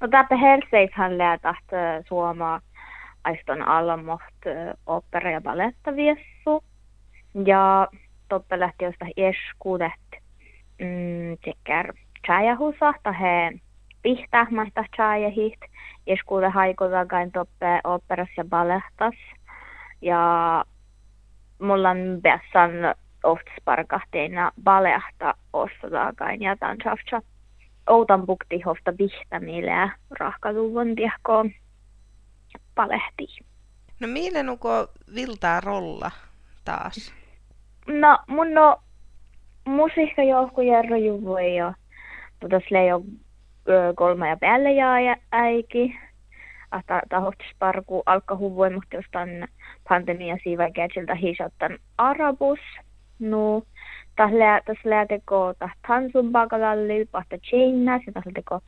No täpä herseithän läätät suoma aiston alamoht opera ja baletta viessu. Ja toppe lähti jostain eskuudet mm, chajahusa, he pihtähmästä chajahit. Eskuude haikulagain toppe operas ja ballettas. Ja mulla on bessan ofta sparkahtiina balehta ostodagain ja tansafcha outan bukti hofta vihtämille ja rahkaluvun tiehko palehti. No mille nuko viltaa rolla taas? No mun no musiikka johku järro juvui jo, mutta sille jo kolme ja päälle ja äiki. Että tahohtis parku alkahuvui, mutta jostain pandemia siiva käsiltä hisottan arabus. No, tahla tasla teko tansun bagalalli pahta China, se tahla teko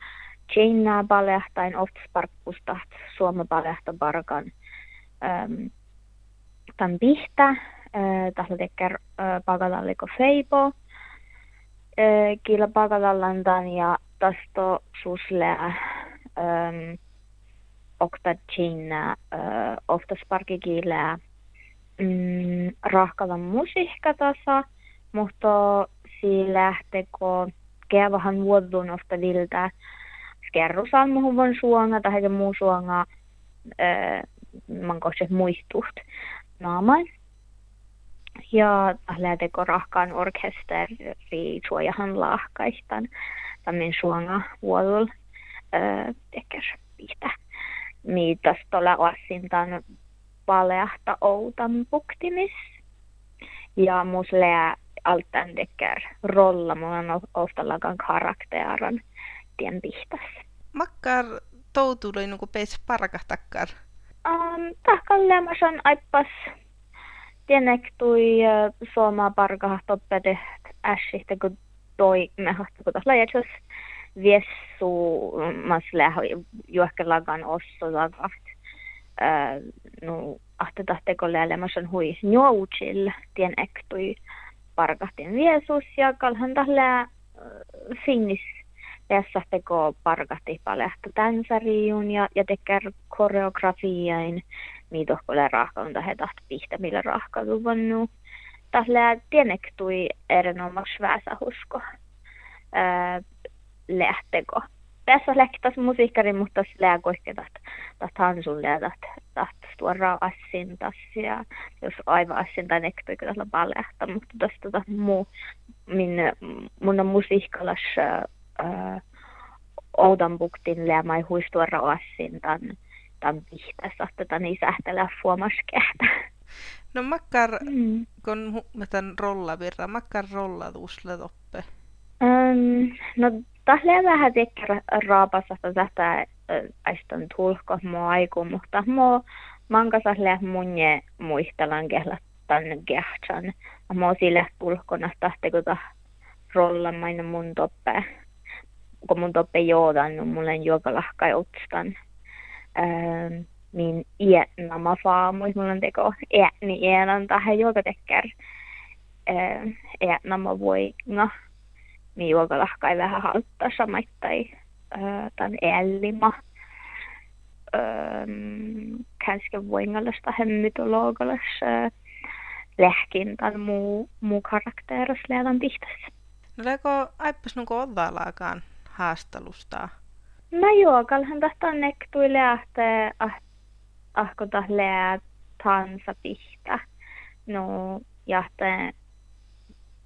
China balehtain oftas parkkusta suoma balehta barkan um, tan pihtä, uh, tahla teker uh, bagalalli ko feipo, uh, kila bagalallan tan ja tasto susle um, okta China oftas parkikilää mm, rahkalan musiikka tasa, mutta si lähteko kevahan vuodun ofta viltä skerrusan muhun suonga tai muu suonga äh, man kosse muistuht naamain. Ja lähteko rahkaan orkesteri suojahan lahkaistan tämän suonga vuodul äh, teker pihtä. Miitas tuolla asintan paleahta outan puktimis. Ja mus lää altan dekker rolla, mulla on oftallakaan karakteran tien pihtas. Makkar toutului nuku peis parkahtakkar? Um, tahkalle mä san aippas tienek tui suoma parkahat oppede ässihtä kun toi mehahta kun tasla jätsäs viessu mas lähö juohkelagan osso lagaht. Uh, no, ahte tahteko läälemäsen hui njoutsil tien ektui parkahtin viesus ja kalhan tahle finnis tässä teko parkahti palehta tänsariun ja, ja teker koreografiain miitohkolle rahkaun tahe taht pihtä millä rahkalu vannu. Tahle tienektui erinomaisesti väsähusko lähteko tässä lähtäs musiikkari, mutta taht hansulle ja taht, taht tuoda assintas ja jos aivan assinta nektoi kyllä tällä palehta, mutta tästä tota muu, min, mun on musiikkalas äh, oudan buktin lämai huistuora assintan tan pihtässä, että niin sähtelä fuomaskähtä. No makkar, mm. kun mä tämän rolla virra, makkar rolla tuusle toppe? Um, no tahlee vähän tekkär raapasasta tästä aiston tulko mo aiku, mutta mo mankasas leh munje muistelan kehlattan kehtsan. Mo sille tulkona tahtekuta rolla maina mun toppe. Kun mun toppe joodan, niin mulle juokalahkai otstan. Ähm, min iätnama faamuis, mulla on teko iätni iänan tahe joka tekkär. Ähm, iätnama voinga mi juokalahkai vähän halttaa samaittai tämän ellima. Kanske voingalasta hemmytologalas lähkin tämän muu, muu karakteeras leedan tihtässä. No leko aippas nuko odvalaakaan haastelusta? No joo, kalhan tästä nektui lähtee ah, ahko lää tansa pihtä. No, jahte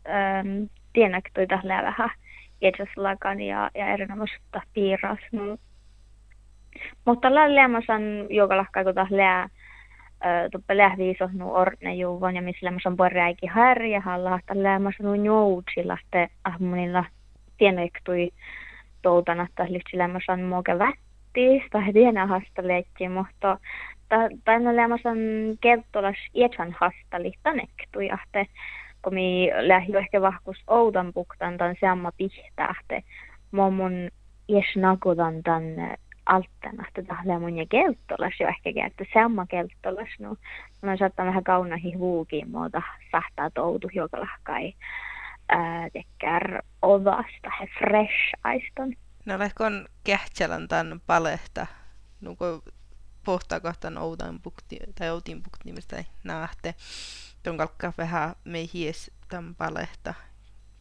ähm, tienektui tällä vähän ja, ja erinomaisesta piiras. No. Mutta lämmäsan joka lahkaa kun lää tuppe lähviiso nu orne juuvon ja missä lämmäsan porreäiki härjä halla, että lämmäsan nu joutsilla te ahmonilla tienektui toutana, että lyhtsi lämmäsan muoke vätti, tai tienä hastaleekki, mutta tänne lämmäsan kertolas ietsan hastali tanektui, että kun mi lähti ehkä vahkus oudan puktan tämän samma pihtähte, mun jes nakudan tämän alttan, että tahle mun ja kelttolas jo ehkä käyttä samma kelttolas, no mä saattaa vähän kaunahi huukiin muuta sahtaa toutu, joka lahkai tekkär ovasta he fresh aiston. No lehkon kähtsälän tämän palehta, nuko pohtakohtan outan bukti, tai outin bukti nimistä nähte. Tuon kalkka vähän meihies tämän palehta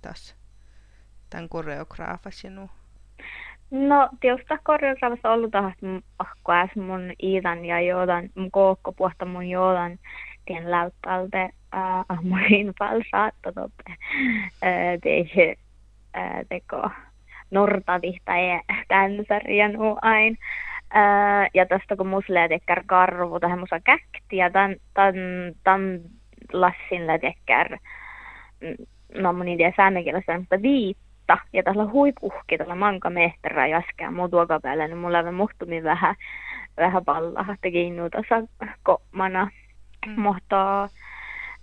taas tämän koreograafas ja nu. No, tietysti koreograafassa ollut taas ahkoas mun iidan ja joodan, mun kookko puhta mun joodan tien. Äh, teihin äh, teko nortavihta ja tämän sarjan ain. Ja tästä kun musle tekkär karvu tähän musa käkti ja tämän, tämän, tämän lassin tekkär no mun idea säännökielessä mutta viitta ja tällä huipuhki tällä manka mehterä jaskää muu tuoka päällä niin mulla on muhtumi vähän vähän pallaa tekin tässä komana mm. mutta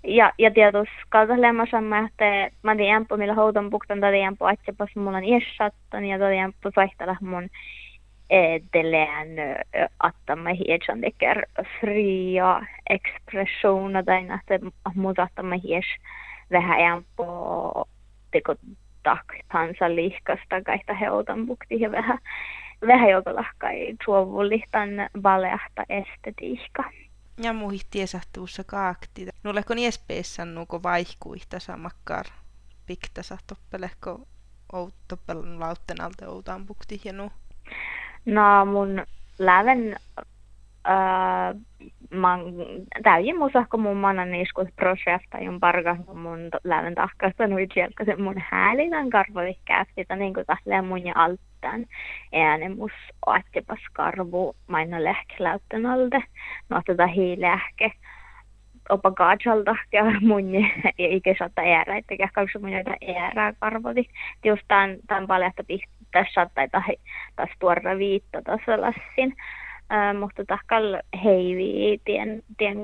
ja, ja tietysti kaltaisella mä että mä tiedän, millä houton buktan tiedän, että pas mulla on iäsattan ja tiedän, vaihtella mun edelleen att mä hiedän tekee fria expressiona tai että mun saattaa mä hies vähän ajan på teko taktansa lihkasta kaita heutan bukti ja vähän vähän joka lahkai tuovulihtan valeahta estetiikka ja muihin tuossa kaakti. Nulleko niespeessä nuko vaihkuihta samakkar piktasa toppeleko toppelun lautten alta outaan bukti ja nu? No mun läven äh, man, täysin musahko mun manan iskus projekta jun parka mun läven tahkasta nuit se mun häälitän karvovikkästi, niin kuin tahleen mun ja alt tämän äänemus aattipas karvu maina lähkläytten alde. No tätä hiilähke opa kaatsalta ja mun ja ikä saattaa äärä, että kanssa mun joita äärää karvoti. Just tämän, tämän paljasta tässä tai taas tuoda viitta tässä lassin. Äh, mutta tahkal heivi tien, tien,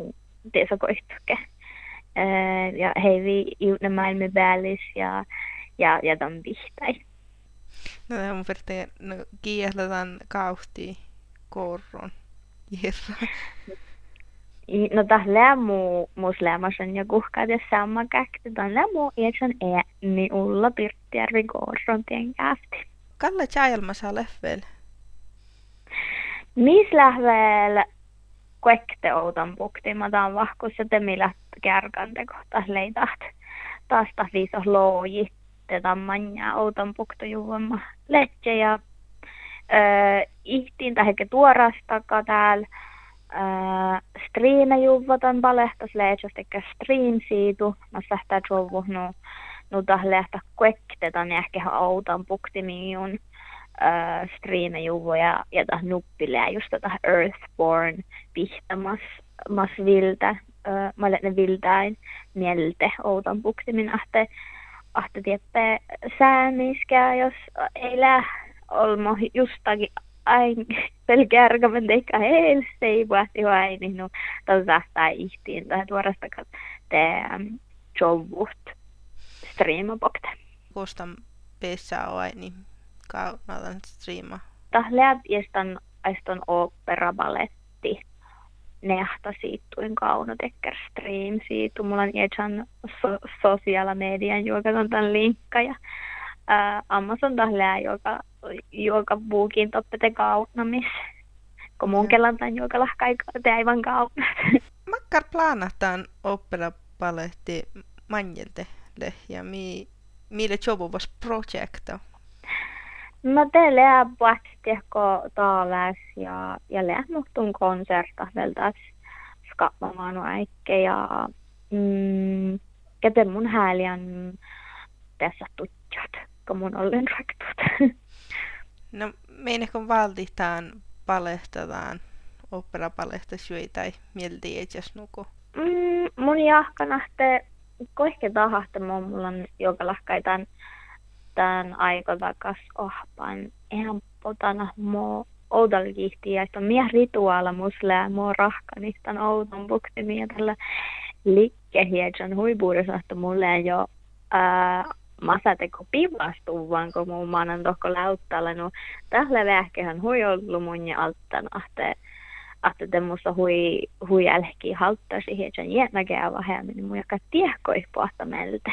koittuke. Äh, ja heivi juutne maailman päällis ja, ja, ja tämän vihtai. No tämä mun verteen, no kiehletään kauhti korron. Jirra. No tämä lämmu muslimasen ja kuhkaat ja sama käkti. Tämä lämmu iätsän ääni ulla Pirttijärvi korron tien käfti. Kalle Chajalma saa leffel. Mis lähvel kuekte outan bukti. Mä taan vahkus ja temillä kärkante kohta leitat. Taas viisos loojit tätä manja outon puktojuvamma letse ja äh, ihtiin tai tuorastaka täällä äh, striime juvatan palehtas leetsos tekä stream siitu mä sähtää jovu no no tahlehta kuektetan ehkä outon puktimiun äh, striime juvu ja ja tah nuppilää just tätä Earthborn pihtamas mas viltä äh, mä ne viltäin mielte outon puktimin ahte ahte tieppe säämiskää, jos ei lähe olmo justakin ain pelkää arkamen teikka heil se ei puhti vain niin no tasahtaa ihtiin tai tuorasta te jovut streamapokte. Kostan oi niin kaunadan streama. Tahleat jestan aiston opera balletti nehta siittuin kauno tekker stream siitu. Mulla on jätän so, sosiaala median joka on tämän linkka ja ää, Amazon tahlää joka, joka buukin toppete kaunamis. Kun mun kelan tämän joka lahkai aivan kaunat. Makkar plaanataan opera-palehti manjelte ja mi, mille jobuvas projekta? No te lää puhtiehko taaväs ja, ja konserta vältäs skappamaan aikke ja mm, mun häälän tässä tutjat, kun mun ollen raktut. No meinekon valtitaan palehtataan operapalehta syöi tai mielti etsäs nuku? Mm, mun jahkanahte, kohke tahahte mulla on joka lahkaitaan tämän aikatakas ohpan. Ihan potana mo oudalkihti ja että mie rituaala muslää mo rahkanistan outon buktimi ja tällä likkehiedjan huipuudessa että mulle jo ää, masateko pivastuu vaan kun mun maanan tohko läyttällä no tällä vähkehän hui ollut mun ja alttan ahte että temmusta hui, hui jälki halttasi hiedjan jäänäkää vähemmän niin mun joka tiehkoi pohta meiltä.